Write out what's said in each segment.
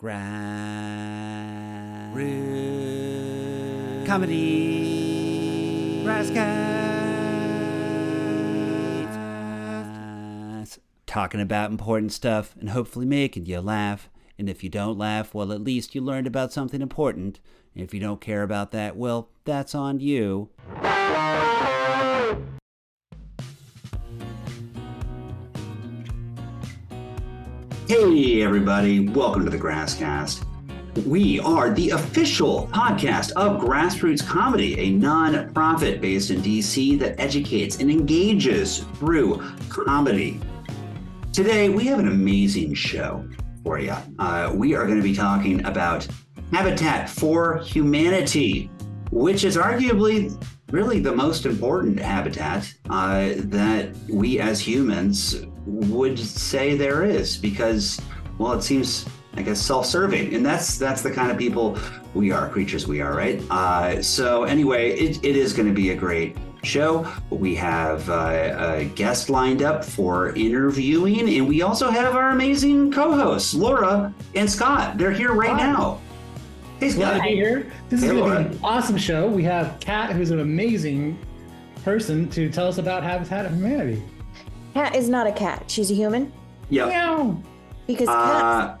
Grass. Root. Comedy. Grasscast. Talking about important stuff and hopefully making you laugh. And if you don't laugh, well, at least you learned about something important. And if you don't care about that, well, that's on you. Hey, everybody, welcome to the Grasscast. We are the official podcast of Grassroots Comedy, a non-profit based in DC that educates and engages through comedy. Today, we have an amazing show for you. Uh, we are going to be talking about Habitat for Humanity, which is arguably really the most important habitat uh, that we as humans would say there is because well it seems i guess self-serving and that's that's the kind of people we are creatures we are right uh, so anyway it, it is going to be a great show we have uh, a guest lined up for interviewing and we also have our amazing co-hosts laura and scott they're here right Hi. now hey Glad to be here. This is going to be an awesome show. We have Kat, who's an amazing person to tell us about Habitat of Humanity. Cat is not a cat. She's a human. yep Meow. Because cats, uh,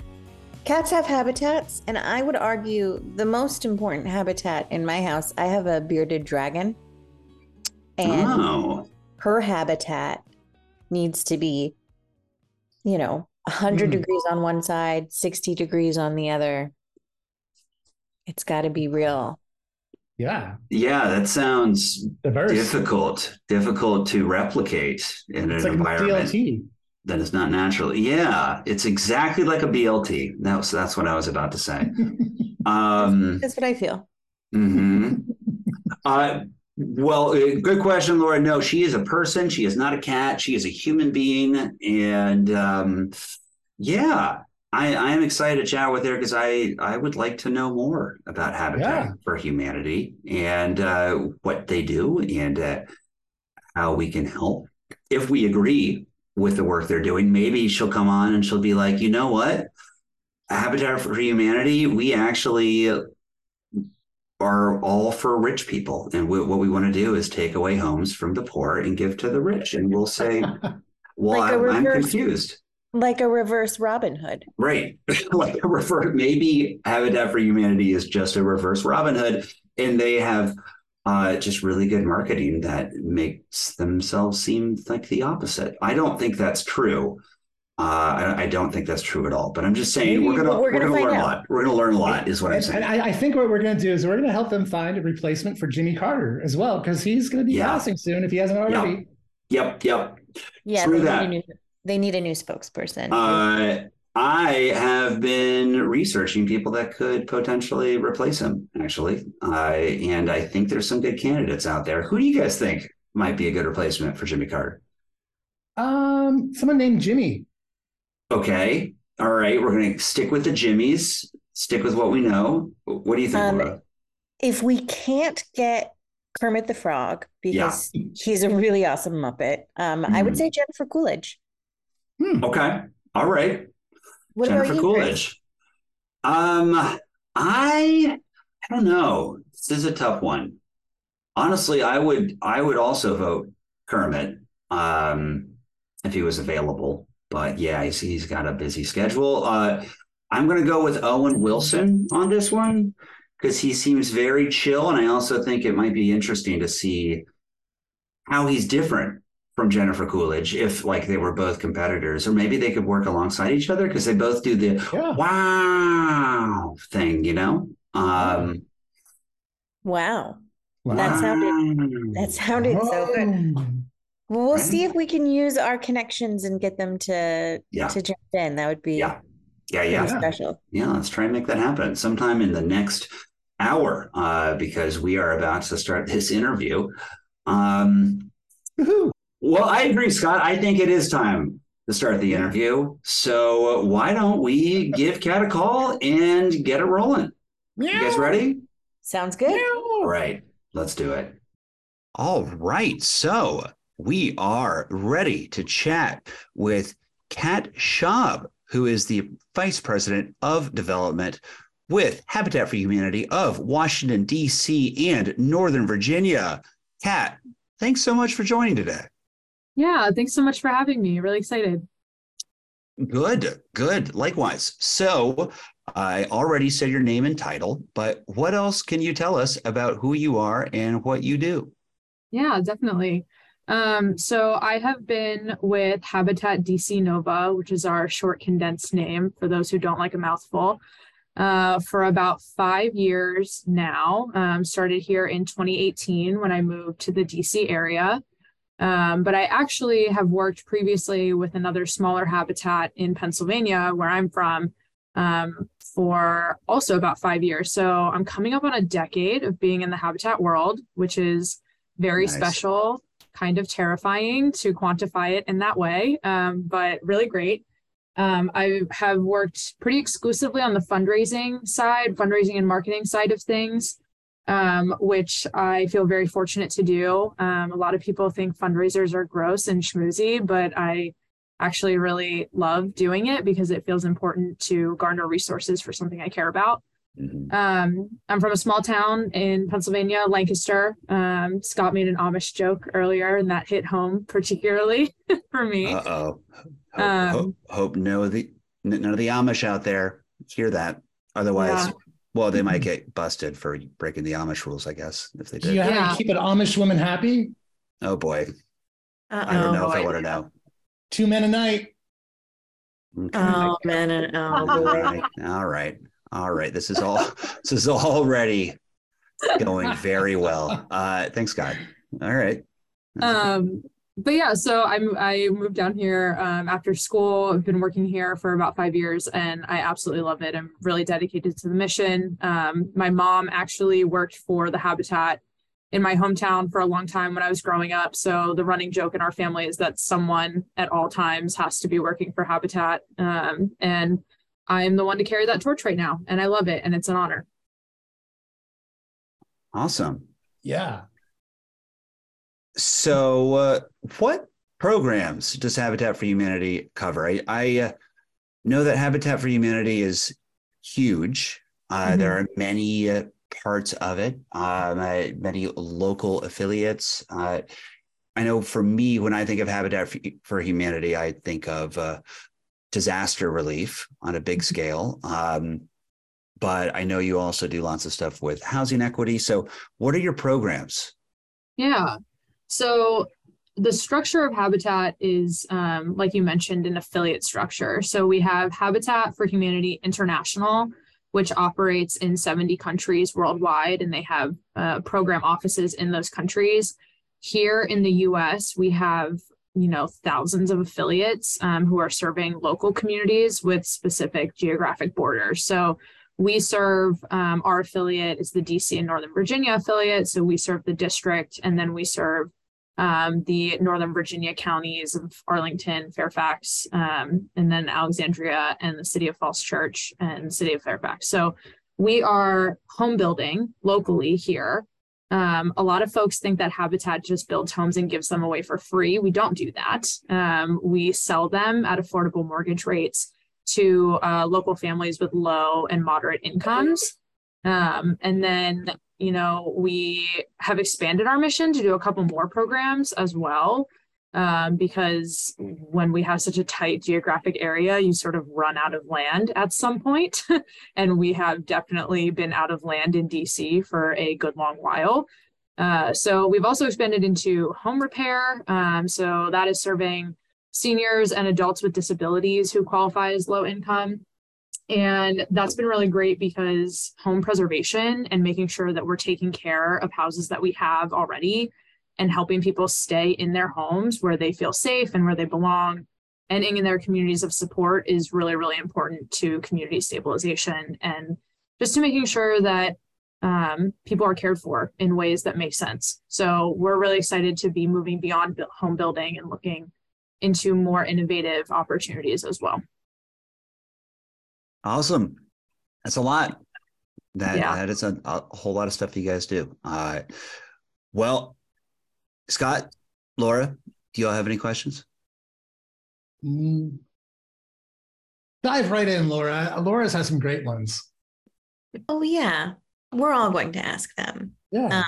cats have habitats, and I would argue the most important habitat in my house. I have a bearded dragon, and oh her habitat needs to be, you know, 100 Mm. degrees on one side, 60 degrees on the other. It's got to be real. Yeah. yeah that sounds Diverse. difficult difficult to replicate in It's an like environment DLT. that is not natural yeah it's exactly like a blt that's that's what i was about to say um That's what I feel. mhm. uh well uh, good question laura no she is a person she is not a cat she is a human being and um yeah I, I am excited to chat with Eric because I, I would like to know more about Habitat Yeah. for Humanity and uh, what they do and uh, how we can help. If we agree with the work they're doing, maybe she'll come on and she'll be like, you know what? Habitat for Humanity, we actually are all for rich people. And we, what we want to do is take away homes from the poor and give to the rich. And we'll say, well, Like a I'm, I'm confused. Like a reverse Robin Hood. Right. like a reverse, maybe Habitat for Humanity is just a reverse Robin Hood and they have uh, just really good marketing that makes themselves seem like the opposite. I don't think that's true. Uh, I, I don't think that's true at all. But I'm just saying Maybe, we're gonna we're we're gonna gonna, find learn a lot. We're gonna learn a lot, is what I'm saying. and I, I think what we're going to do is we're going to help them find a replacement for Jimmy Carter as well, because he's going to be Yeah. passing soon if he hasn't already. yep, yep. Yeah, True they that. Need, a new, they need a new spokesperson. Uh, I have been researching people that could potentially replace him, actually. Uh, and I think there's some good candidates out there. Who do you guys think might be a good replacement for Jimmy Carter? Um, someone named Jimmy. Okay. All right. We're going to stick with the Jimmies, stick with what we know. What do you think, Um, Laura? if we can't get Kermit the Frog because he's a really awesome Muppet, um, I would Mhm. say Jennifer Coolidge. Hmm. Okay. All right. What Jennifer you, Chris? Coolidge. Um, I I don't know. This is a tough one. Honestly, I would I would also vote Kermit um, if he was available. But yeah, he's he's got a busy schedule. Uh, I'm going to go with Owen Wilson on this one because he seems very chill, and I also think it might be interesting to see how he's different from Jennifer Coolidge if like they were both competitors, or maybe they could work alongside each other because they both do the Yeah. wow thing, you know? Um, Wow. Wow. That sounded- That sounded so good. Well, we'll Right. see if we can use our connections and get them to Yeah. to jump in. That would be Yeah. Yeah, yeah. Yeah. special. Yeah, let's try and make that happen sometime in the next hour uh, because we are about to start this interview. Um, Woohoo. Well, I agree, Scott. I think it is time to start the interview. So uh, why don't we give Kat a call and get it rolling? You guys ready? Sounds good. All right, let's do it. All right, so we are ready to chat with Kat Shaub, who is the Vice President of Development with Habitat for Humanity of Washington, D.C. and Northern Virginia. Kat, thanks so much for joining today. Yeah, thanks so much for having me. Really excited. Good, good. Likewise. So, I already said your name and title, but what else can you tell us about who you are and what you do? Yeah, definitely. Um, so I have been with Habitat DC Nova, which is our short condensed name for those who don't like a mouthful, uh, for about five years now. Um, started here in 2018 when I moved to the DC area. Um, but I actually have worked previously with another smaller habitat in Pennsylvania, where I'm from, um, for also about five years. So I'm coming up on a decade of being in the habitat world, which is very nice. special, kind of terrifying to quantify it in that way, um, but really great. Um, I have worked pretty exclusively on the fundraising side, fundraising and marketing side of things, um, which I feel very fortunate to do. Um, a lot of people think fundraisers are gross and schmoozy, but I actually really love doing it because it feels important to garner resources for something I care about. Mm-hmm. Um, I'm from a small town in Pennsylvania, Lancaster. Um, Scott made an Amish joke earlier, and that hit home particularly for me. Uh oh. Hope, um, hope, hope, no the none of the Amish out there hear that. Otherwise, yeah. Well, they might mm-hmm. get busted for breaking the Amish rules. I guess if they did. Do you have yeah. to keep an Amish woman happy? Oh boy, Uh-oh. I don't know if I want to know. Two men a night. Okay. Oh man, oh, all right, all right, all right. This is all. this is already going very well. Uh, thanks, God. All right. Um, but yeah, so I I moved down here um, after school. I've been working here for about five years, and I absolutely love it. I'm really dedicated to the mission. Um, my mom actually worked for the Habitat in my hometown for a long time when I was growing up. So the running joke in our family is that someone at all times has to be working for Habitat. Um, and I'm the one to carry that torch right now. And I love it. And it's an honor. Awesome. Yeah. So, uh, what programs does Habitat for Humanity cover? I, I uh, know that Habitat for Humanity is huge. Uh, mm-hmm. There are many uh, parts of it, um, many local affiliates. Uh, I know for me, when I think of Habitat for Humanity, I think of uh, disaster relief on a big mm-hmm. scale. Um, but I know you also do lots of stuff with housing equity. So, what are your programs? Yeah. So, the structure of Habitat is, um, like you mentioned, an affiliate structure. So, we have Habitat for Humanity International, which operates in 70 countries worldwide, and they have uh, program offices in those countries. Here in the US, we have you know thousands of affiliates um, who are serving local communities with specific geographic borders so we serve um, our affiliate is the dc and northern virginia affiliate so we serve the district and then we serve um, the Northern Virginia counties of Arlington, Fairfax, um, and then Alexandria and the city of Falls Church and city of Fairfax. So we are home building locally here. Um, a lot of folks think that Habitat just builds homes and gives them away for free. We don't do that. Um, we sell them at affordable mortgage rates to uh, local families with low and moderate incomes. Um, and then you know, we have expanded our mission to do a couple more programs as well. Um, because when we have such a tight geographic area, you sort of run out of land at some point. and we have definitely been out of land in DC for a good long while. Uh, so we've also expanded into home repair. Um, so that is serving seniors and adults with disabilities who qualify as low income. And that's been really great because home preservation and making sure that we're taking care of houses that we have already and helping people stay in their homes where they feel safe and where they belong and in their communities of support is really, really important to community stabilization and just to making sure that um, people are cared for in ways that make sense. So we're really excited to be moving beyond home building and looking into more innovative opportunities as well. Awesome. That's a lot. That yeah. that is a, a, whole lot of stuff you guys do. Uh, well, Scott, Laura, do y'all have any questions? Mm, dive right in, Laura. Laura's has some great ones. Oh, yeah. We're all going to ask them. Yeah. Uh,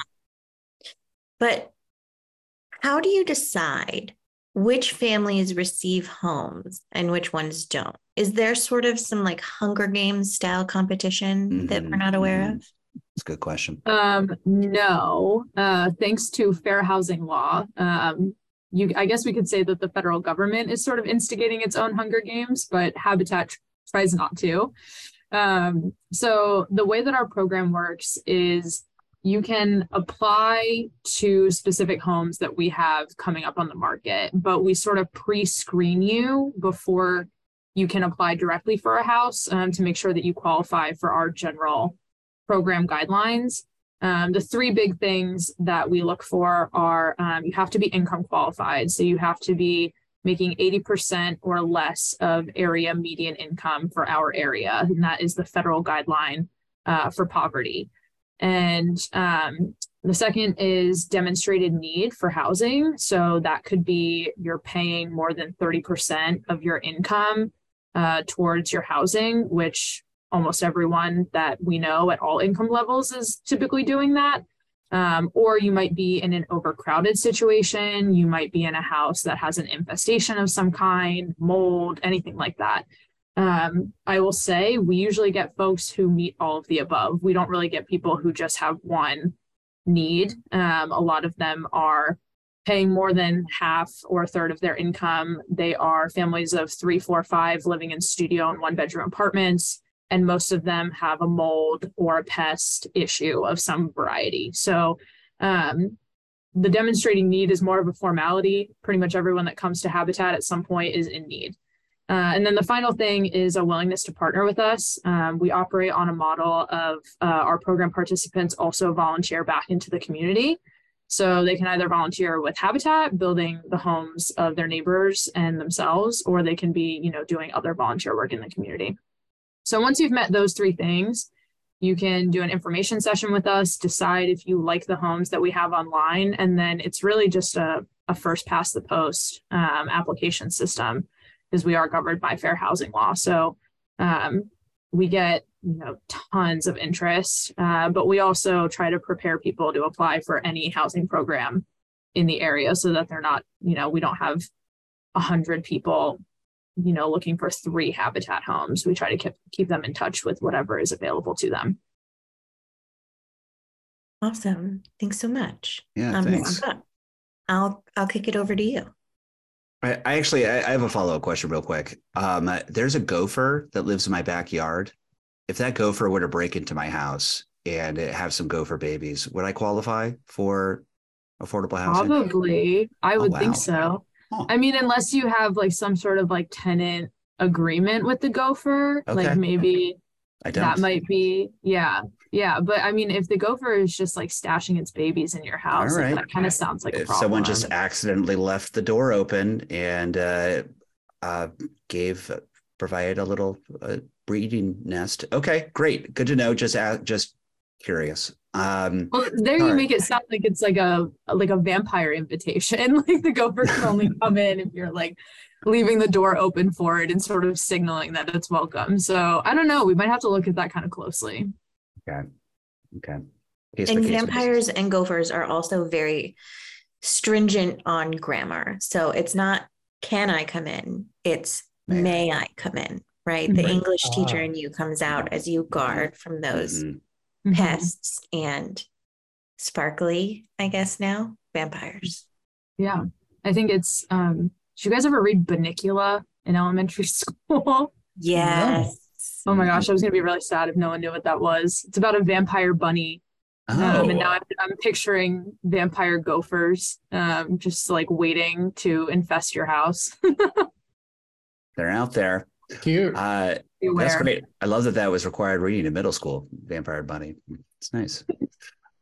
But how do you decide which families receive homes and which ones don't? Is there sort of some like Hunger Games style competition that we're not aware mhm. of? It's a good question. Um, no, uh, thanks to fair housing law. Um, you, I guess we could say that the federal government is sort of instigating its own Hunger Games, but Habitat tries not to. Um, so the way that our program works is you can apply to specific homes that we have coming up on the market, but we sort of pre-screen you before you can apply directly for a house um, to make sure that you qualify for our general program guidelines. Um, the three big things that we look for are um, you have to be income qualified. So you have to be making 80% or less of area median income for our area. And that is the federal guideline uh, for poverty. And um, the second is demonstrated need for housing. So that could be you're paying more than 30% of your income uh, towards your housing, which almost everyone that we know at all income levels is typically doing that. Um, or you might be in an overcrowded situation. You might be in a house that has an infestation of some kind, mold, anything like that. Um, I will say we usually get folks who meet all of the above. We don't really get people who just have one need. Um, a lot of them are paying more than half or a third of their income. They are families of three, four, five living in studio and one bedroom apartments and most of them have a mold or a pest issue of some variety. So um, the demonstrating need is more of a formality. Pretty much everyone that comes to Habitat at some point is in need. Uh, and then the final thing is a willingness to partner with us. Um, we operate on a model of uh, our program participants also volunteer back into the community. So they can either volunteer with Habitat, building the homes of their neighbors and themselves, or they can be, you know, doing other volunteer work in the community. So once you've met those three things, you can do an information session with us, decide if you like the homes that we have online, and then it's really just a, a first past the post um, application system because we are governed by fair housing law. So um, we get you know tons of interest, uh, but we also try to prepare people to apply for any housing program in the area so that they're not you know we don't have a hundred people you know, looking for three habitat homes. We try to keep, keep them in touch with whatever is available to them. Awesome. Thanks so much. Yeah, Um, thanks. I'll I'll kick it over to you. I, I actually I, I have a follow up question real quick. Um, there's a gopher that lives in my backyard. If that gopher were to break into my house and it have some gopher babies, would I qualify for affordable housing? Probably, I Oh, would wow. think so. Huh. I mean, unless you have like some sort of like tenant agreement with the gopher, Okay. like maybe I don't. that might be, yeah, yeah. But I mean, if the gopher is just like stashing its babies in your house, like, that kind of sounds like a if problem. someone just accidentally left the door open and uh, uh, gave provided a little uh, breeding nest. Okay, great, good to know. Just just curious. Um, Well, there you Sorry. make it sound like it's like a like a vampire invitation. Like the gopher can only come in if you're like leaving the door open for it and sort of signaling that it's welcome. So I don't know. We might have to look at that kind of closely. Okay, okay. Case by And case basis. vampires and gophers are also very stringent on grammar. So it's not can I come in? It's May I. may I come in, right? The Right. English teacher Ah. in you comes out as you guard from those Mhm. Mhm. pests and sparkly, I guess now, vampires. Yeah. I think it's um did you guys ever read Bunnicula in elementary school? Yes. Oh my gosh, I was gonna be really sad if no one knew what that was. It's about a vampire bunny. Oh, Um, and now I'm, I'm picturing vampire gophers um, just like waiting to infest your house. they're out there. Cute. Uh, Beware. That's great. I love that that was required reading in middle school. Vampire Bunny. It's nice.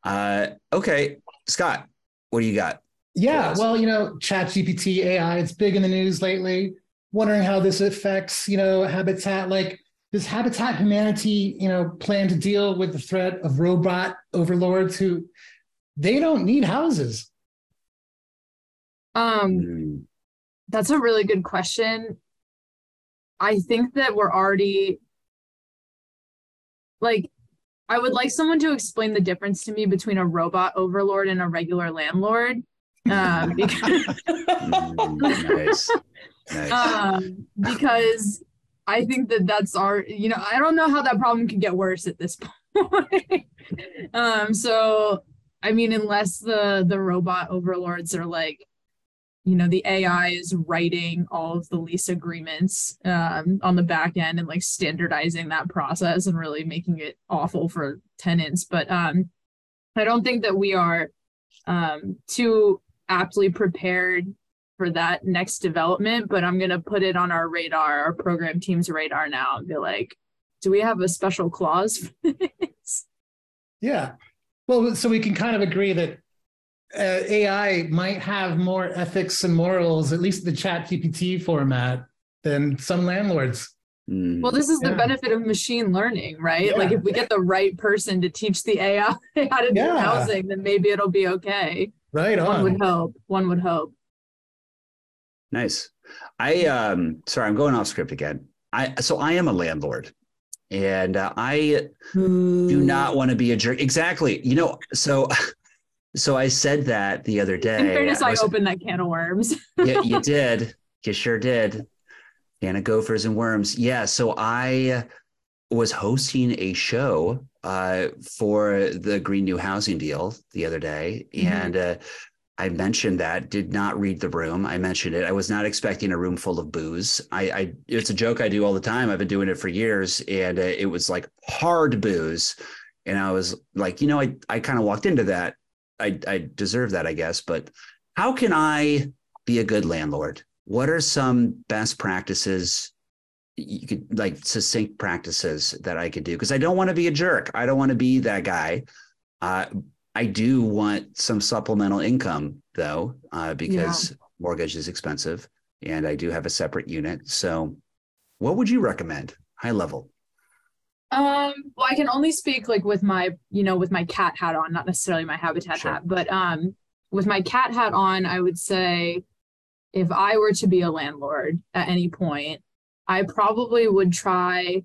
Uh, okay, Scott, what do you got? Yeah, well, you know, Chat GPT AI, it's big in the news lately. Wondering how this affects, you know, habitat. Like, does Habitat Humanity, you know, plan to deal with the threat of robot overlords who they don't need houses? Um, Hmm, That's a really good question. I think that we're already like I would like someone to explain the difference to me between a robot overlord and a regular landlord. Um, because, Mm, nice. Nice. um, because I think that that's our, you know, I don't know how that problem could get worse at this point. um, so I mean, unless the the robot overlords are like, you know, the AI is writing all of the lease agreements um, on the back end and like standardizing that process and really making it awful for tenants. But um, I don't think that we are um, too aptly prepared for that next development. But I'm gonna put it on our radar, our program team's radar now, and be like, do we have a special clause for this? Yeah. Well, so we can kind of agree that uh, AI might have more ethics and morals, at least the chat GPT format, than some landlords. Mm. Well, this is the benefit of machine learning, right? Like if we get the right person to teach the AI how to do Yeah. housing, then maybe it'll be okay. Right One would hope. One would hope. Nice. I um sorry, I'm going off script again. I so I am a landlord. And uh, I do not want to be a jerk. Exactly. You know, so so I said that the other day. In fairness, I was- opened that can of worms. yeah, you did. You sure did. Can of gophers and worms. Yeah. So I was hosting a show uh, for the Green New Housing Deal the other day, Mhm. and uh, I mentioned that. Did not read the room. I mentioned it. I was not expecting a room full of booze. I, I it's a joke I do all the time. I've been doing it for years, and uh, it was like hard booze. And I was like, you know, I I kind of walked into that. I I deserve that, I guess. But how can I be a good landlord? What are some best practices you could like succinct practices that I could do? Because I don't want to be a jerk. I don't want to be that guy. Uh, I do want some supplemental income though, uh, because mortgage is expensive and I do have a separate unit. So, what would you recommend? High level. Um, well, I can only speak like with my, you know, with my cat hat on, not necessarily my habitat Sure. hat, but um, with my cat hat on, I would say if I were to be a landlord at any point, I probably would try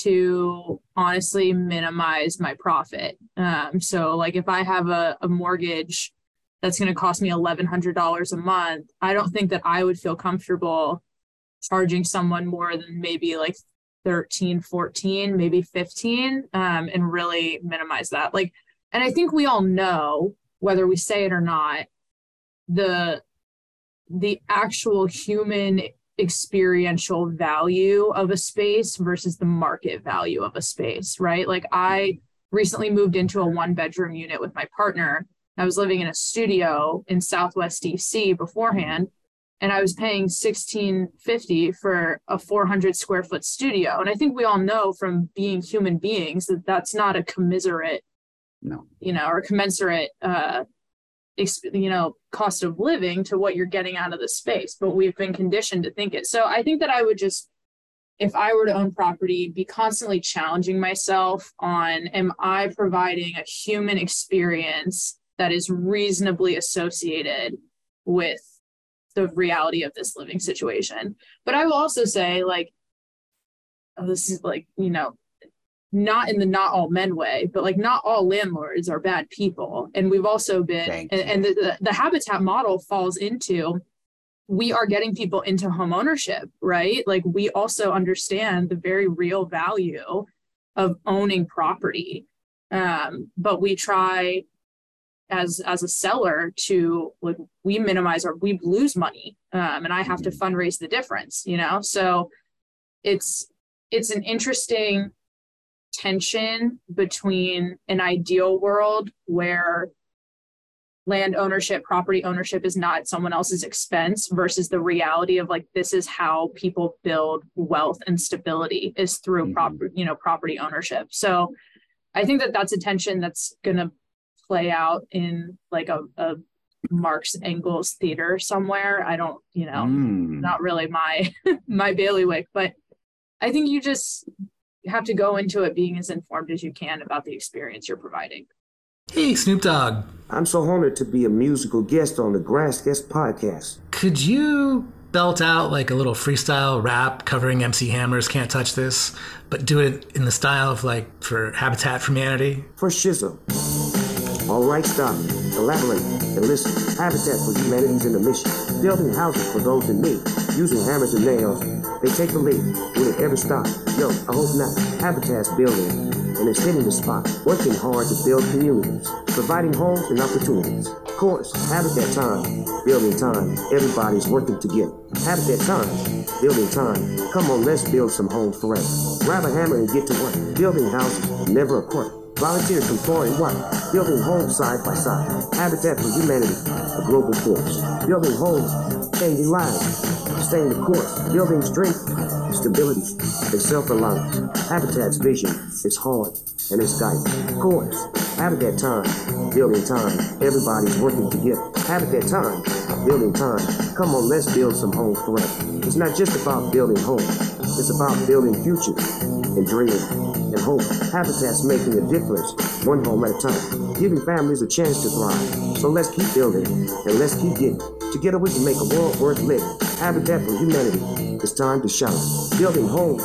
to honestly minimize my profit. Um, so like if I have a, a mortgage that's going to cost me $1,100 a month, I don't think that I would feel comfortable charging someone more than maybe like 13 14 maybe 15 um, and really minimize that like and i think we all know whether we say it or not the the actual human experiential value of a space versus the market value of a space right like i recently moved into a one bedroom unit with my partner i was living in a studio in southwest dc beforehand and I was paying sixteen fifty for a four hundred square foot studio. And I think we all know from being human beings that that's not a commiserate, No. you know, or commensurate, uh, you know, cost of living to what you're getting out of the space. But we've been conditioned to think it. So I think that I would just, if I were to own property, be constantly challenging myself on, am I providing a human experience that is reasonably associated with the reality of this living situation. But I will also say, like, oh, this is like, you know, not in the not all men way, but like not all landlords are bad people. And we've also been, Thank and, and the, the, the habitat model falls into we are getting people into home ownership, right? Like we also understand the very real value of owning property. Um, but we try as as a seller to like we minimize our we lose money um, and i have to fundraise the difference you know so it's it's an interesting tension between an ideal world where land ownership property ownership is not someone else's expense versus the reality of like this is how people build wealth and stability is through Mhm. proper you know property ownership so i think that that's a tension that's going to play out in like a, a Marx Engels theater somewhere. I don't, you know, Mm. not really my my bailiwick, but I think you just have to go into it being as informed as you can about the experience you're providing. Hey, Snoop Dogg, I'm so honored to be a musical guest on the Grasscast podcast. could you belt out like a little freestyle rap covering MC Hammer's Can't Touch This, but do it in the style of like for Habitat for Humanity? For shizzle. All right, stop. Elaborate and listen. Habitat for Humanity's in the mission. Building houses for those in need. Using hammers and nails. They take the lead. Will it ever stop? No, I hope not. Habitat's building and it's hitting the spot. Working hard to build communities. Providing homes and opportunities. Of course, Habitat time. Building time. Everybody's working together. Habitat time. Building time. Come on, let's build some homes forever. Grab a hammer and get to work. Building houses, never a quirk. Volunteers from and wide, building homes side by side. Habitat for Humanity, a global force. Building homes, changing lives, staying the course. Building strength, stability, and self-reliance. Habitat's vision is hard and it's. Of course, Habitat time, building time. Everybody's working together. Habitat time, building time. Come on, let's build some homes forever. It's not just about building homes. It's about building futures and dreaming and hope. Habitat's making a difference, one home at a time, giving families a chance to thrive. So let's keep building and let's keep getting. Together we can make a world worth living. Habitat for Humanity. It's time to shout. Building homes,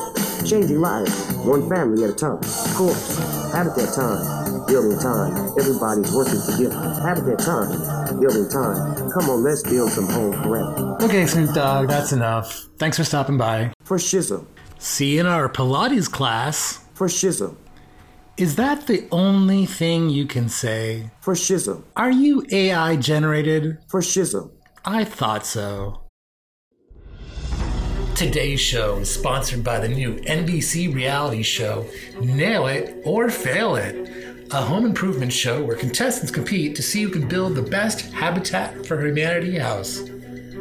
changing lives, one family at a time. Of course, Habitat time, building time. Everybody's working together. Habitat time, building time. Come on, let's build some homes forever. Okay, Snoop Dogg, that's enough. Thanks for stopping by. For shizzle, See you in our Pilates class. For shizzle, Is that the only thing you can say? for shizzle, Are you AI generated? for shizzle. I thought so. Today's show is sponsored by the new NBC reality show, Nail It or Fail It, a home improvement show where contestants compete to see who can build the best Habitat for Humanity house.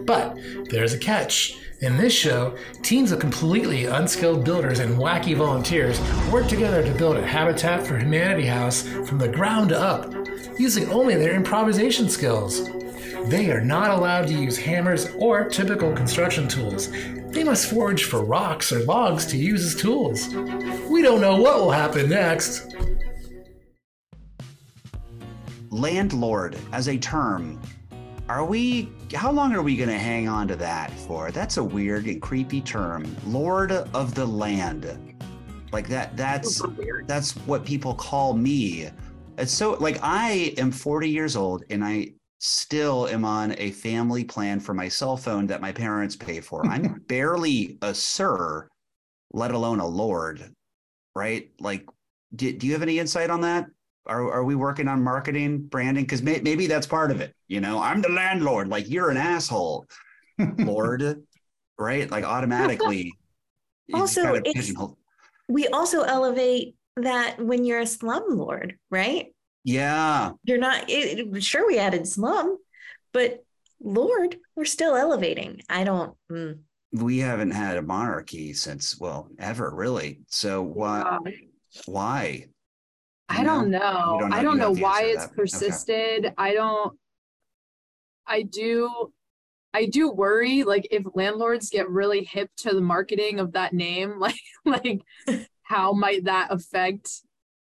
But there's a catch. In this show, teams of completely unskilled builders and wacky volunteers work together to build a Habitat for Humanity house from the ground up, using only their improvisation skills. They are not allowed to use hammers or typical construction tools. They must forage for rocks or logs to use as tools. We don't know what will happen next. landlord as a term are we how long are we going to hang on to that for? That's a weird and creepy term. Lord of the land. Like that that's that's what people call me. It's so like i am 40 years old and i still am on a family plan for my cell phone that my parents pay for. I'm barely a sir let alone a lord right? Like do, do you have any insight on that are, are we working on marketing branding because may, maybe that's part of it you know i'm the landlord like you're an asshole lord right like automatically Also, kinda it's- We also elevate that when you're a slumlord, right? yeah You're not, it, it- sure, we added slum, but Lord, we're still elevating. I don't, mm. we haven't had a monarchy since well ever really so why Wow. why I don't know? know. Don't know- I don't know why it's that. Okay. persisted. I don't I do I do worry like if landlords get really hip to the marketing of that name, like like how might that affect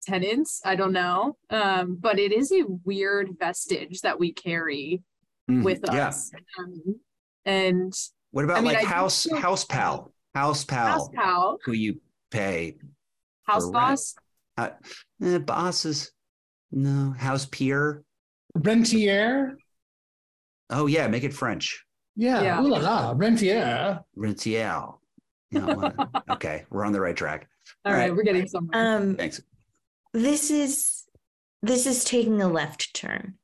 tenants? I don't know. Um, but it is a weird vestige that we carry Mhm. with yeah us. Um, and what about I mean, like I house house pal house pal house pal, who you pay house rent. Boss, uh, eh, bosses no house peer Rentier. oh yeah make it french Yeah. Yeah. Ooh la la. Rentier. Rentiel. You know, what? okay, we're on the right track. all All right, right. we're getting somewhere. um, Thanks. this is this is taking a left turn.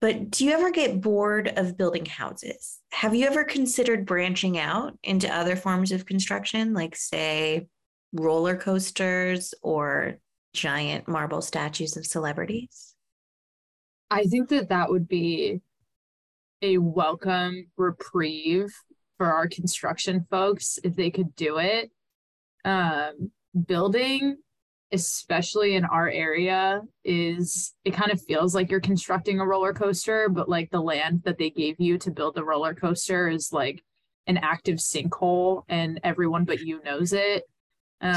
But do you ever get bored of building houses? Have you ever considered branching out into other forms of construction, like say roller coasters or giant marble statues of celebrities? I think that that would be a welcome reprieve for our construction folks if they could do it. Um, building, especially in our area, is it kind of feels like you're constructing a roller coaster, but like the land that they gave you to build the roller coaster is like an active sinkhole and everyone but you knows it.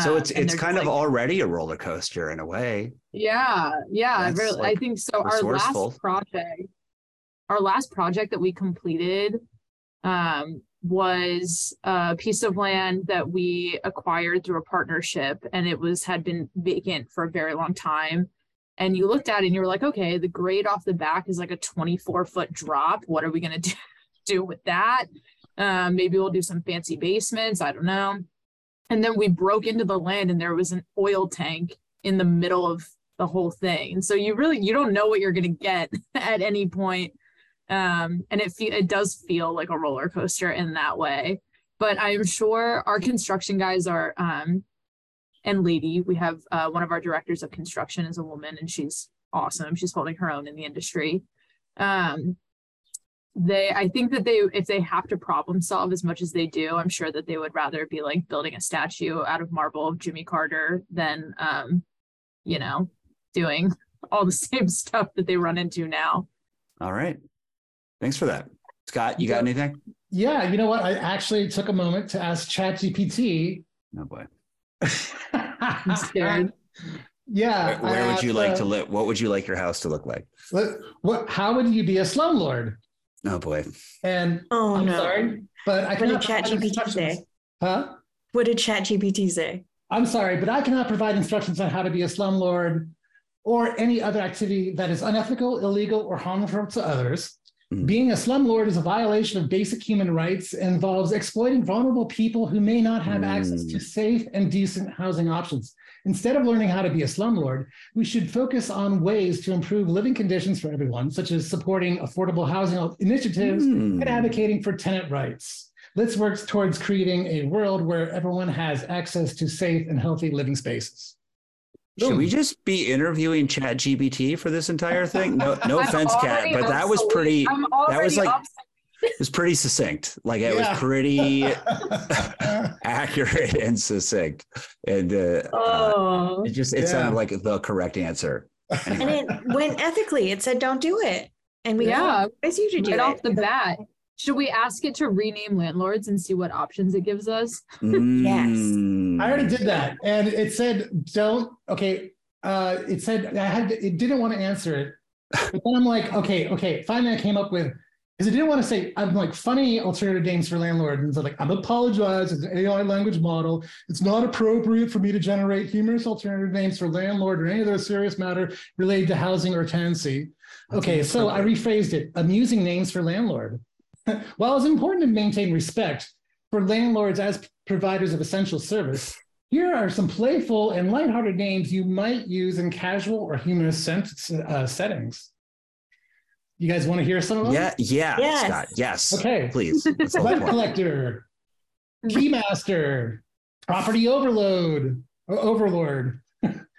So Um, it's it's kind of like- already a roller coaster in a way. yeah, yeah, I really, I think so. Our last project, our last project that we completed, um, was a piece of land that we acquired through a partnership and it was had been vacant for a very long time. And you looked at it and you were like okay the grade off the back is like a 24 foot drop. What are we going to do, do with that? Um, maybe we'll do some fancy basements. I don't know and then we broke into the land and there was an oil tank in the middle of the whole thing and so you really you don't know what you're going to get at any point um, and it fe- it does feel like a roller coaster in that way. But I'm sure our construction guys are um, and lady. We have uh, one of our directors of construction is a woman, and she's awesome. She's holding her own in the industry. Um, they, I think that they, if they have to problem solve as much as they do, I'm sure that they would rather be like building a statue out of marble of Jimmy Carter than, um, you know, doing all the same stuff that they run into now. All right. Thanks for that. Scott, you got anything? Yeah, you know what? I actually took a moment to ask ChatGPT. Oh boy. I'm scared. Yeah. Where, where would you asked, like uh, to live? What would you like your house to look like? What, what? How would you be a slumlord? Oh boy. And Oh I'm no. sorry, but I What did cannot provide ChatGPT say? Huh? What did ChatGPT say? I'm sorry, but I cannot provide instructions on how to be a slumlord or any other activity that is unethical, illegal, or harmful to others. Mhm. Being a slumlord is a violation of basic human rights and involves exploiting vulnerable people who may not have access to Mm. safe and decent housing options. Instead of learning how to be a slumlord, we should focus on ways to improve living conditions for everyone, such as supporting affordable housing initiatives Hmm. and advocating for tenant rights. Let's work towards creating a world where everyone has access to safe and healthy living spaces. Should we just be interviewing Chat GPT for this entire thing? No, no I'm offense, Kat, already but that was pretty. I'm That was like obsolete. It was pretty succinct. Like it Yeah. was pretty accurate and succinct, and uh, uh, Oh, it just it Yeah. sounded like the correct answer. And it went ethically. It said, "Don't do it," and we Yeah. advise you to do right it. off the bat. Should we ask it to rename landlords and see what options it gives us? Mm. I already did that, and it said don't. Okay, uh, it said I had. It didn't want to answer it, but then I'm like, okay, okay. Finally, I came up with because it didn't want to say. I'm like funny alternative names for landlord, and so like I'm apologize. It's an AI language model. It's not appropriate for me to generate humorous alternative names for landlord or any other serious matter related to housing or tenancy. Okay, so I rephrased it. Amusing names for landlord. While it's important to maintain respect for landlords as providers of essential service, here are some playful and lighthearted names you might use in casual or humorous sent- uh, settings. You guys want to hear some of them? Yeah, yeah, Yes. Scott. Yes. Okay. Please. That's the whole Rent collector, keymaster, property overload, overlord.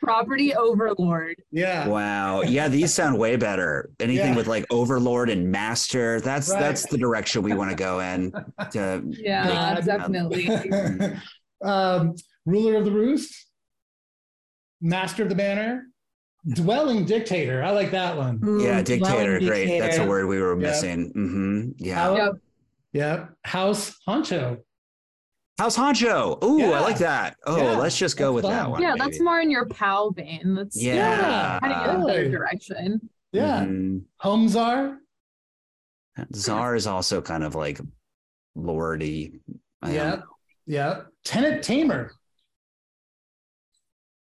Property overlord. Yeah. Wow. Yeah, these sound way better. Anything Yeah. with like overlord and master, that's Right. that's the direction we want to go in. To, Yeah, Yeah. definitely. um, ruler of the roost, master of the manor, dwelling dictator. I like that one. yeah, dictator. dwelling Great. That's a word we were Yeah. missing. Yeah. House, Yep. yeah. House honcho. House honcho. Ooh, Yeah. I like that. Oh, Yeah, let's just go that's with that one. yeah, that's more in your pal vein. That's Yeah. kind of get a better Really? direction. Yeah. Mhm. Home czar. Czar is also kind of like lordy. Yeah. Yeah. Tenant tamer.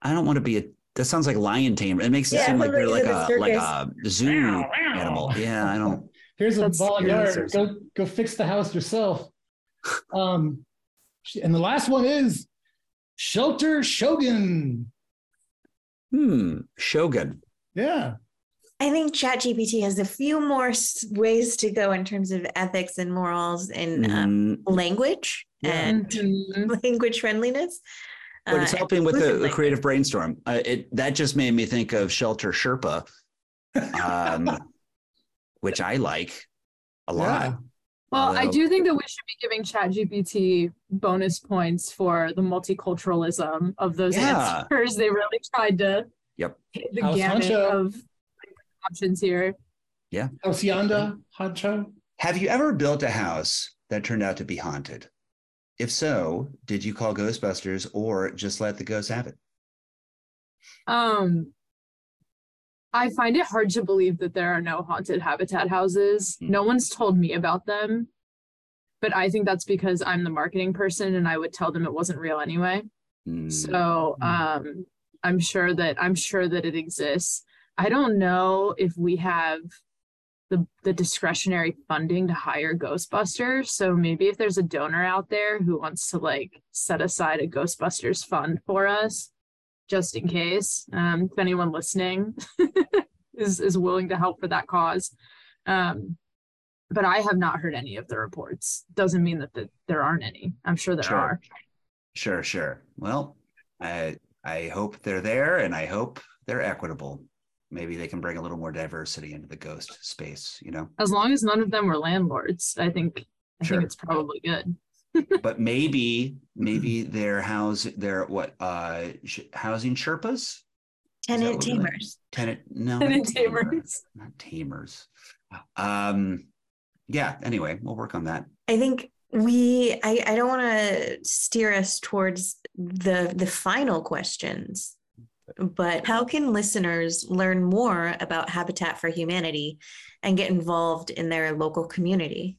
I don't want to be a. That sounds like lion tamer. It makes it Yeah, seem like they're like a at the like a zoo animal. Yeah, I don't. Here's a That's ball of scary. yarn. Go go fix the house yourself. Um, and the last one is shelter shogun. Hmm. Shogun. Yeah. I think ChatGPT has a few more ways to go in terms of ethics and morals and um, Mhm. language Yeah. and Mhm. language friendliness. But it's Uh, helping with the, the creative brainstorm. Uh, it that just made me think of Shelter Sherpa, um, which I like a lot. Yeah. Well, I do think that we should be giving ChatGPT bonus points for the multiculturalism of those Yeah. answers. They really tried to Yep. hit the House gamut honcho. of options here. Yeah. Hacienda honcho. Have you ever built a house that turned out to be haunted? If so, did you call Ghostbusters or just let the ghosts have it? Um, I find it hard to believe that there are no haunted habitat houses. Hmm. No one's told me about them. but I think that's because I'm the marketing person and I would tell them it wasn't real anyway. Mm. So um, I'm sure that I'm sure that it exists. I don't know if we have the the discretionary funding to hire Ghostbusters. So maybe if there's a donor out there who wants to like set aside a Ghostbusters fund for us, just in case, um, if anyone listening is is willing to help for that cause. Um, but I have not heard any of the reports. Doesn't mean that the, there aren't any. I'm sure there Sure. are. Sure, sure. Well, I I hope they're there and I hope they're equitable. Maybe they can bring a little more diversity into the ghost space, you know. As long as none of them were landlords, I think I Sure. think it's probably good. But maybe maybe they're house they're what uh sh- housing Sherpas? Tenant what like? tamers. Tenant no Tenant not tamer, tamers. Not tamers. Um yeah, anyway, we'll work on that. I think we I, I don't want to steer us towards the the final questions, but how can listeners learn more about Habitat for Humanity and get involved in their local community?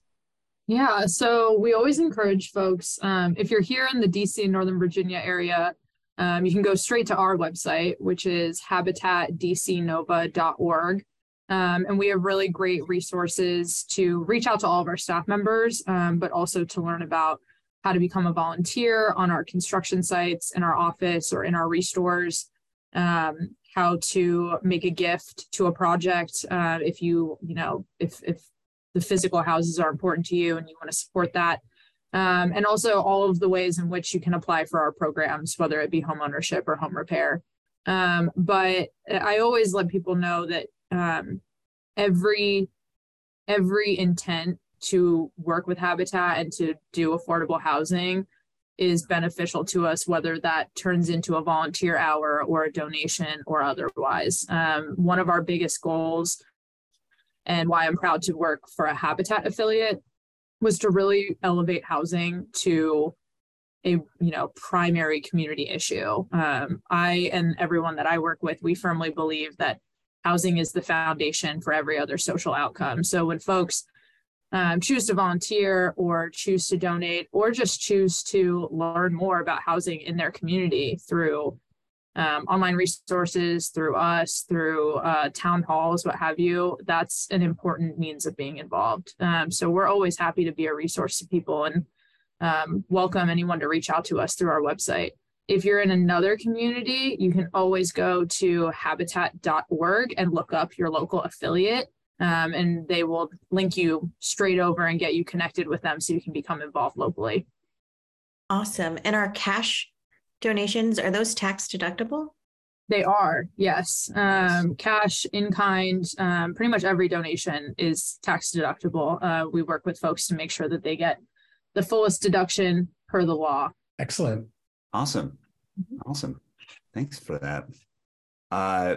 Yeah, so we always encourage folks, um, if you're here in the DC and Northern Virginia area, um, you can go straight to our website, which is habitatdcnova.org. Um, and we have really great resources to reach out to all of our staff members, um, but also to learn about how to become a volunteer on our construction sites, in our office, or in our ReStores. Um, how to make a gift to a project uh, if you, you know, if if the physical houses are important to you and you want to support that. Um, and also all of the ways in which you can apply for our programs, whether it be home ownership or home repair. Um, but I always let people know that um, every every intent to work with Habitat and to do affordable housing is beneficial to us, whether that turns into a volunteer hour or a donation or otherwise. Um, one of our biggest goals and why I'm proud to work for a Habitat affiliate was to really elevate housing to a you know primary community issue. Um, I and everyone that I work with, we firmly believe that housing is the foundation for every other social outcome. So when folks um, choose to volunteer or choose to donate or just choose to learn more about housing in their community through um, online resources, through us, through uh, town halls, what have you, that's an important means of being involved. Um, so we're always happy to be a resource to people and um, welcome anyone to reach out to us through our website. If you're in another community, you can always go to habitat.org and look up your local affiliate um, and they will link you straight over and get you connected with them so you can become involved locally. Awesome. And our cash donations, are those tax deductible? They are, yes. Um, cash in kind, um, pretty much every donation is tax deductible. Uh, we work with folks to make sure that they get the fullest deduction per the law. Excellent. Awesome. Awesome. Thanks for that. Uh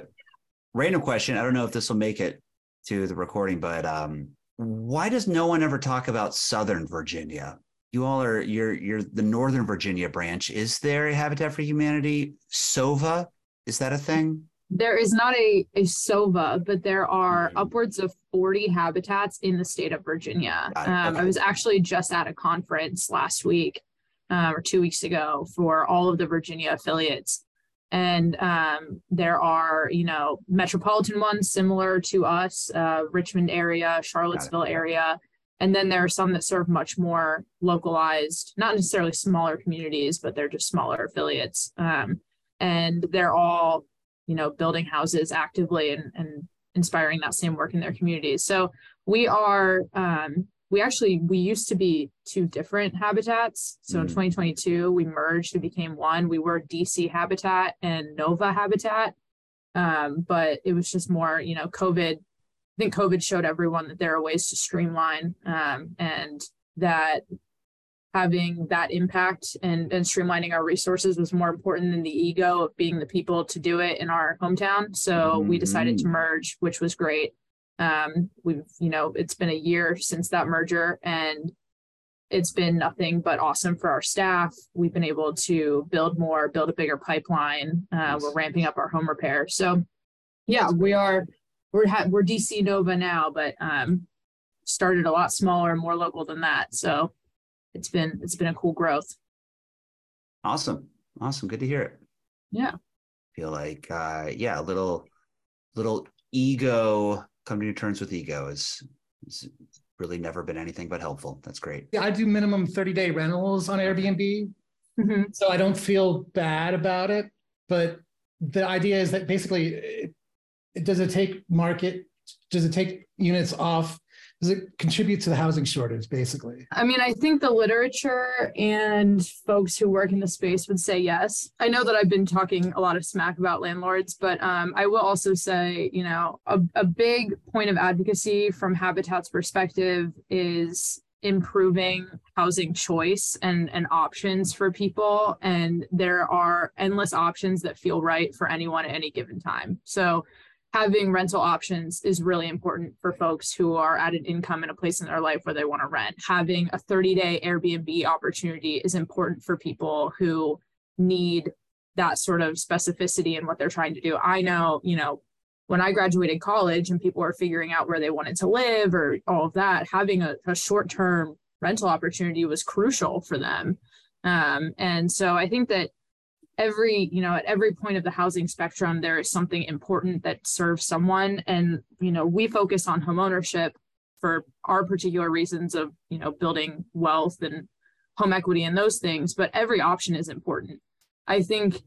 random question. I don't know if this will make it to the recording, but um why does no one ever talk about Southern Virginia? You all are you're you're the Northern Virginia branch. Is there a Habitat for Humanity SOVA? Is that a thing? There is not a, a SOVA, but there are Mhm. upwards of 40 habitats in the state of Virginia. Um, I was actually just at a conference last week uh, or two weeks ago for all of the Virginia affiliates. And um, there are, you know, metropolitan ones similar to us, uh, Richmond area, Charlottesville area. And then there are some that serve much more localized, not necessarily smaller communities, but they're just smaller affiliates. Um, and they're all you know, building houses actively and, and inspiring that same work in their communities. So we are, um, we actually, we used to be two different habitats. So in Mm. 2022, we merged and became one. We were DC Habitat and Nova Habitat. Um, but it was just more, you know, COVID. I think COVID showed everyone that there are ways to streamline um, and that having that impact and, and streamlining our resources was more important than the ego of being the people to do it in our hometown. So we decided to Mhm. merge, which was great. Um, we've, you know, it's been a year since that merger and it's been nothing but awesome for our staff. We've been able to build more, build a bigger pipeline. Uh, Nice. We're ramping up our home repair. So yeah, we are, we're, ha- we're DC Nova now, but, um, started a lot smaller and more local than that. So it's been it's been a cool growth. Awesome. Awesome. Good to hear it. Yeah. Feel like uh yeah, a little little ego coming to terms with ego is, is really never been anything but helpful. That's great. Yeah, I do minimum 30 day rentals on Airbnb. Mm-hmm. So I don't feel bad about it. But the idea is that basically, it, it, does it take market? Does it take units off? Does it contribute to the housing shortage, basically? I mean, I think the literature and folks who work in the space would say yes. I know that I've been talking a lot of smack about landlords, but um, I will also say, you know, a, a big point of advocacy from Habitat's perspective is improving housing choice and, and options for people. And there are endless options that feel right for anyone at any given time. So having rental options is really important for folks who are at an income in a place in their life where they want to rent. Having a 30 day Airbnb opportunity is important for people who need that sort of specificity in what they're trying to do. I know, you know, when I graduated college and people were figuring out where they wanted to live or all of that, having a, a short term rental opportunity was crucial for them. Um, and so I think that every you know at every point of the housing spectrum there is something important that serves someone. And you know we focus on home ownership for our particular reasons of you know building wealth and home equity and those things but every option is important. I think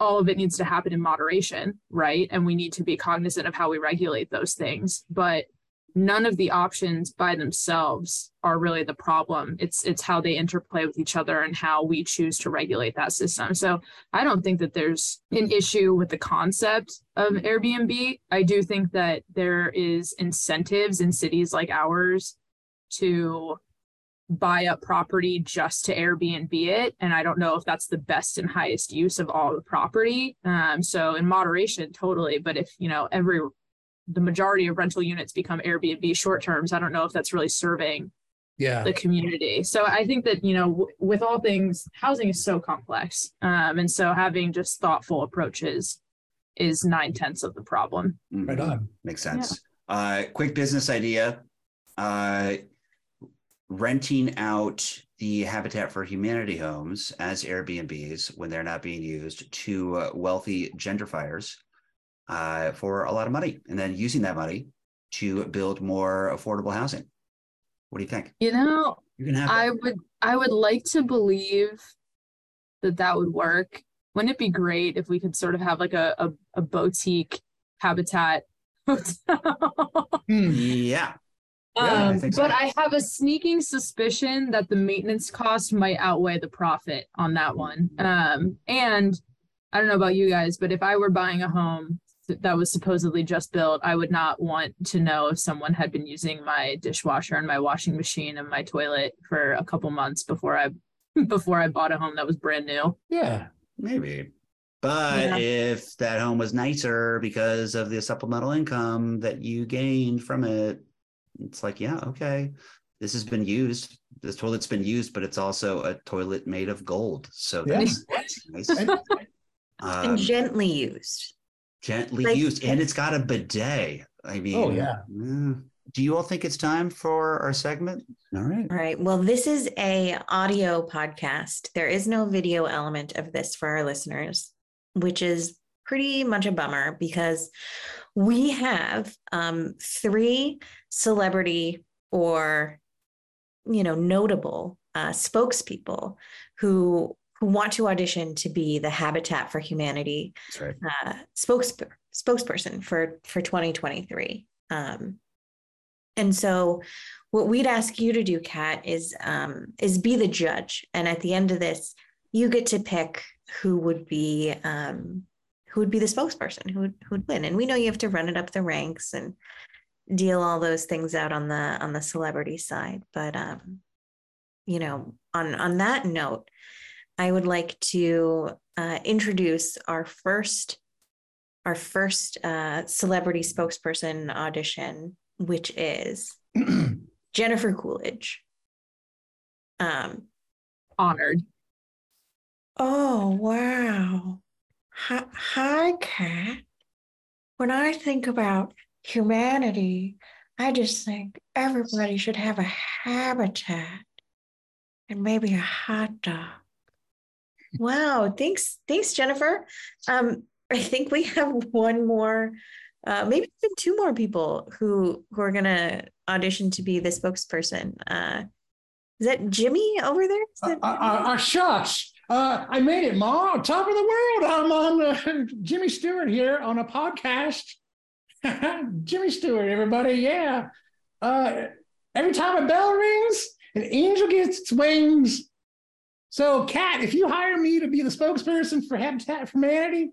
all of it needs to happen in moderation right? And we need to be cognizant of how we regulate those things. But none of the options by themselves are really the problem. It's it's how they interplay with each other and how we choose to regulate that system. So i don't think that there's an issue with the concept of airbnb. I do think that there is incentives in cities like ours to buy up property just to airbnb it. And i don't know if that's the best and highest use of all the property. Um, so in moderation totally. But if you know every the majority of rental units become Airbnb short terms, I don't know if that's really serving yeah the community. So I think that you know, w- with all things, housing is so complex, um, and so having just thoughtful approaches is nine tenths of the problem. Mhm. right on Makes sense. Uh, quick business idea. Uh, renting out the Habitat for Humanity homes as Airbnbs when they're not being used to uh, wealthy gentrifiers uh, for a lot of money, and then using that money to build more affordable housing. What do you think? You know, You can have. I that. would I would like to believe that that would work. Wouldn't it be great if we could sort of have like a a, a boutique habitat hotel? Yeah. Yeah, Um, think so. but I have a sneaking suspicion that the maintenance cost might outweigh the profit on that one. Um, and I don't know about you guys, but if I were buying a home that was supposedly just built, I would not want to know if someone had been using my dishwasher and my washing machine and my toilet for a couple months before I before I bought a home that was brand new. yeah Maybe. But Yeah. if that home was nicer because of the supplemental income that you gained from it, it's like, yeah, okay. This has been used. This toilet's been used, but it's also a toilet made of gold. So Yeah. that's, that's nice. And- Um, and gently used. Gently like- used. And it's got a bidet. I mean, Oh, yeah. mm. Do you all think it's time for our segment? All right. All right. Well, this is a audio podcast. There is no video element of this for our listeners, which is pretty much a bummer because we have um, three celebrity or you know notable uh, spokespeople who who want to audition to be the Habitat for Humanity right. uh, spokes spokesperson for for 2023. Um, and so, what we'd ask you to do, Kat, is um, is be the judge, and at the end of this, you get to pick who would be um, who would be the spokesperson, who would who would win. And we know you have to run it up the ranks and deal all those things out on the on the celebrity side, but um, you know, on on that note, I would like to uh, introduce our first our first uh, celebrity spokesperson audition, which is Jennifer Coolidge. Um, Honored. oh wow. Hi, hi, Kat. When I think about humanity, I just think everybody should have a habitat. and maybe a hot dog. Wow, thanks, thanks, Jennifer. Um, I think we have one more, uh, maybe even two more people who who are gonna audition to be the spokesperson. Uh, is that Jimmy over there? Is Uh, that uh, uh, shucks. Uh, I made it, Ma. Top of the world. I'm on uh, Jimmy Stewart here on a podcast. Jimmy Stewart, everybody. Yeah. Uh, every time a bell rings, an angel gets its wings. So, Kat, if you hire me to be the spokesperson for Habitat for Humanity,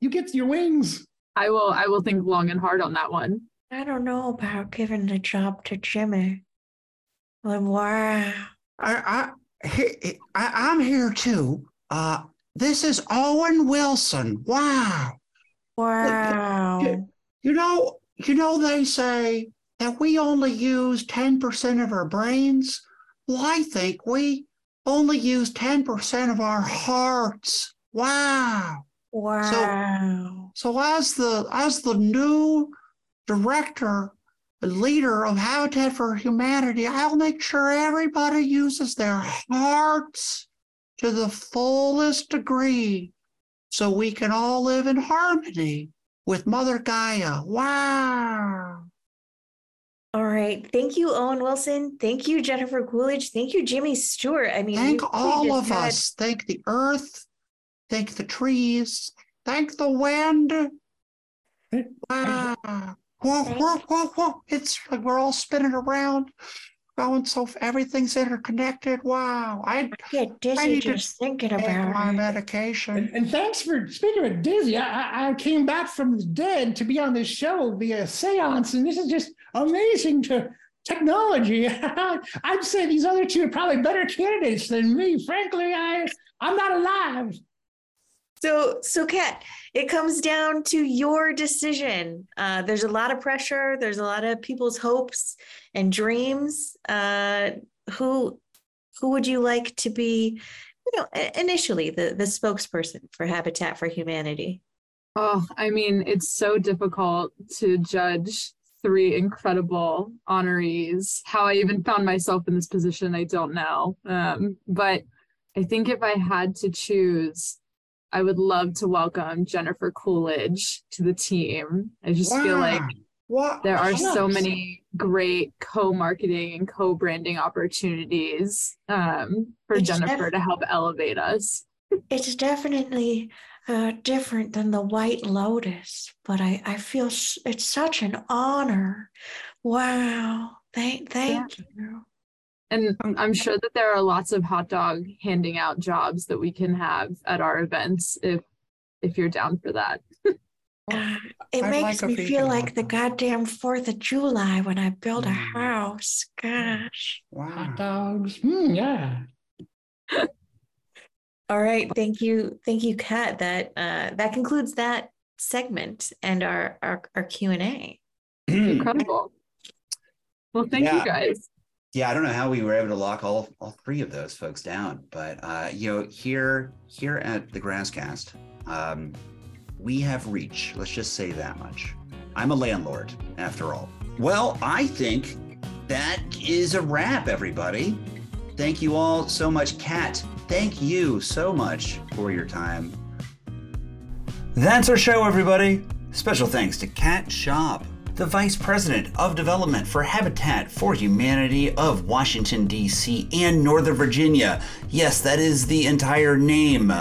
you get your wings. I will I will think long and hard on that one. I don't know about giving the job to Jimmy. But wow. I, I, he, I, I'm here too. Uh, this is Owen Wilson. Wow. Wow. You know, you know, they say that we only use 10% of our brains. Well, I think we only use 10% of our hearts. Wow. Wow. So as the as the new director and leader of Habitat for Humanity, I'll make sure everybody uses their hearts to the fullest degree so we can all live in harmony with Mother Gaia. Wow. All right. Thank you, Owen Wilson. Thank you, Jennifer Coolidge. Thank you, Jimmy Stewart. I mean, Thank we- we all of had- us. Thank the earth. Thank the trees. Thank the wind. Wow. Whoa, whoa, whoa, whoa. It's like we're all spinning around, going so everything's interconnected. Wow. I I get I dizzy need to just thinking take my it. medication. And, and thanks for speaking of Dizzy. I, I- I came back from the dead to be on this show via seance, and this is just amazing to technology. I'd say these other two are probably better candidates than me. Frankly, I I'm not alive. So, so Kat, it comes down to your decision. Uh, there's a lot of pressure. There's a lot of people's hopes and dreams. Uh, who, who would you like to be? You know, initially the the spokesperson for Habitat for Humanity. Oh, I mean, it's so difficult to judge three incredible honorees. How I even found myself in this position, I don't know. Um, but I think if I had to choose, I would love to welcome Jennifer Coolidge to the team. I just feel like Wow. There are so many great co-marketing and co-branding opportunities um, for It's Jennifer def- to help elevate us. It's definitely uh, different than the White Lotus, but I I feel it's such an honor. Wow. Thank thank you. And I'm sure that there are lots of hot dog handing out jobs that we can have at our events if if you're down for that. Uh, it I'd makes like me feel hot like the goddamn Fourth of July when I build a Mm. house. Gosh. Wow. Hot dogs. Hmm, yeah. All right. Thank you. Thank you, Kat. That uh, that concludes that segment and our our, our Q and A. Incredible. Well, thank Yeah. you guys. Yeah, I don't know how we were able to lock all all three of those folks down, but uh, you know, here here at the Grasscast, um, we have reach. Let's just say that much. I'm a landlord, after all. Well, I think that is a wrap, everybody. Thank you all so much, Kat. Thank you so much for your time. That's our show, everybody. Special thanks to Kat Shaub, the Vice President of Development for Habitat for Humanity of Washington, D.C. and Northern Virginia. Yes, that is the entire name.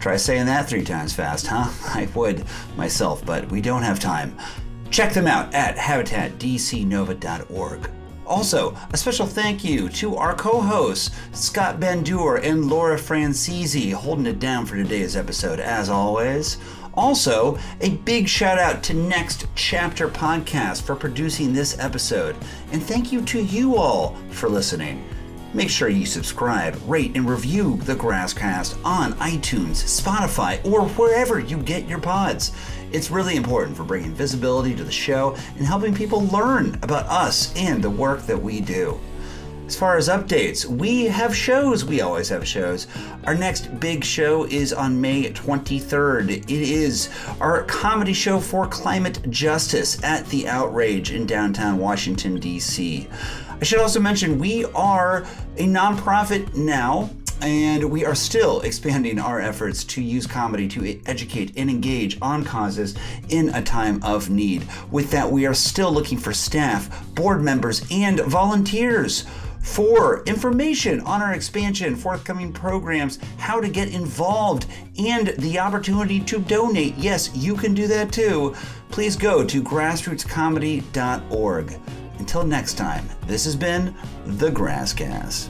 Try saying that three times fast, huh? I would myself, but we don't have time. Check them out at habitatdcnova.org. Also, a special thank you to our co hosts, Scott Bendur and Laura Francisi, holding it down for today's episode, as always. Also, a big shout out to Next Chapter Podcast for producing this episode. And thank you to you all for listening. Make sure you subscribe, rate, and review the Grasscast on iTunes, Spotify, or wherever you get your pods. It's really important for bringing visibility to the show and helping people learn about us and the work that we do. As far as updates, we have shows. We always have shows. Our next big show is on May 23rd. It is our comedy show for climate justice at the Outrage in downtown Washington, D.C. I should also mention we are a nonprofit now. And we are still expanding our efforts to use comedy to educate and engage on causes in a time of need. With that, we are still looking for staff, board members, and volunteers for information on our expansion, forthcoming programs, how to get involved, and the opportunity to donate. Yes, you can do that too. Please go to grassrootscomedy.org. Until next time, this has been The Grasscast.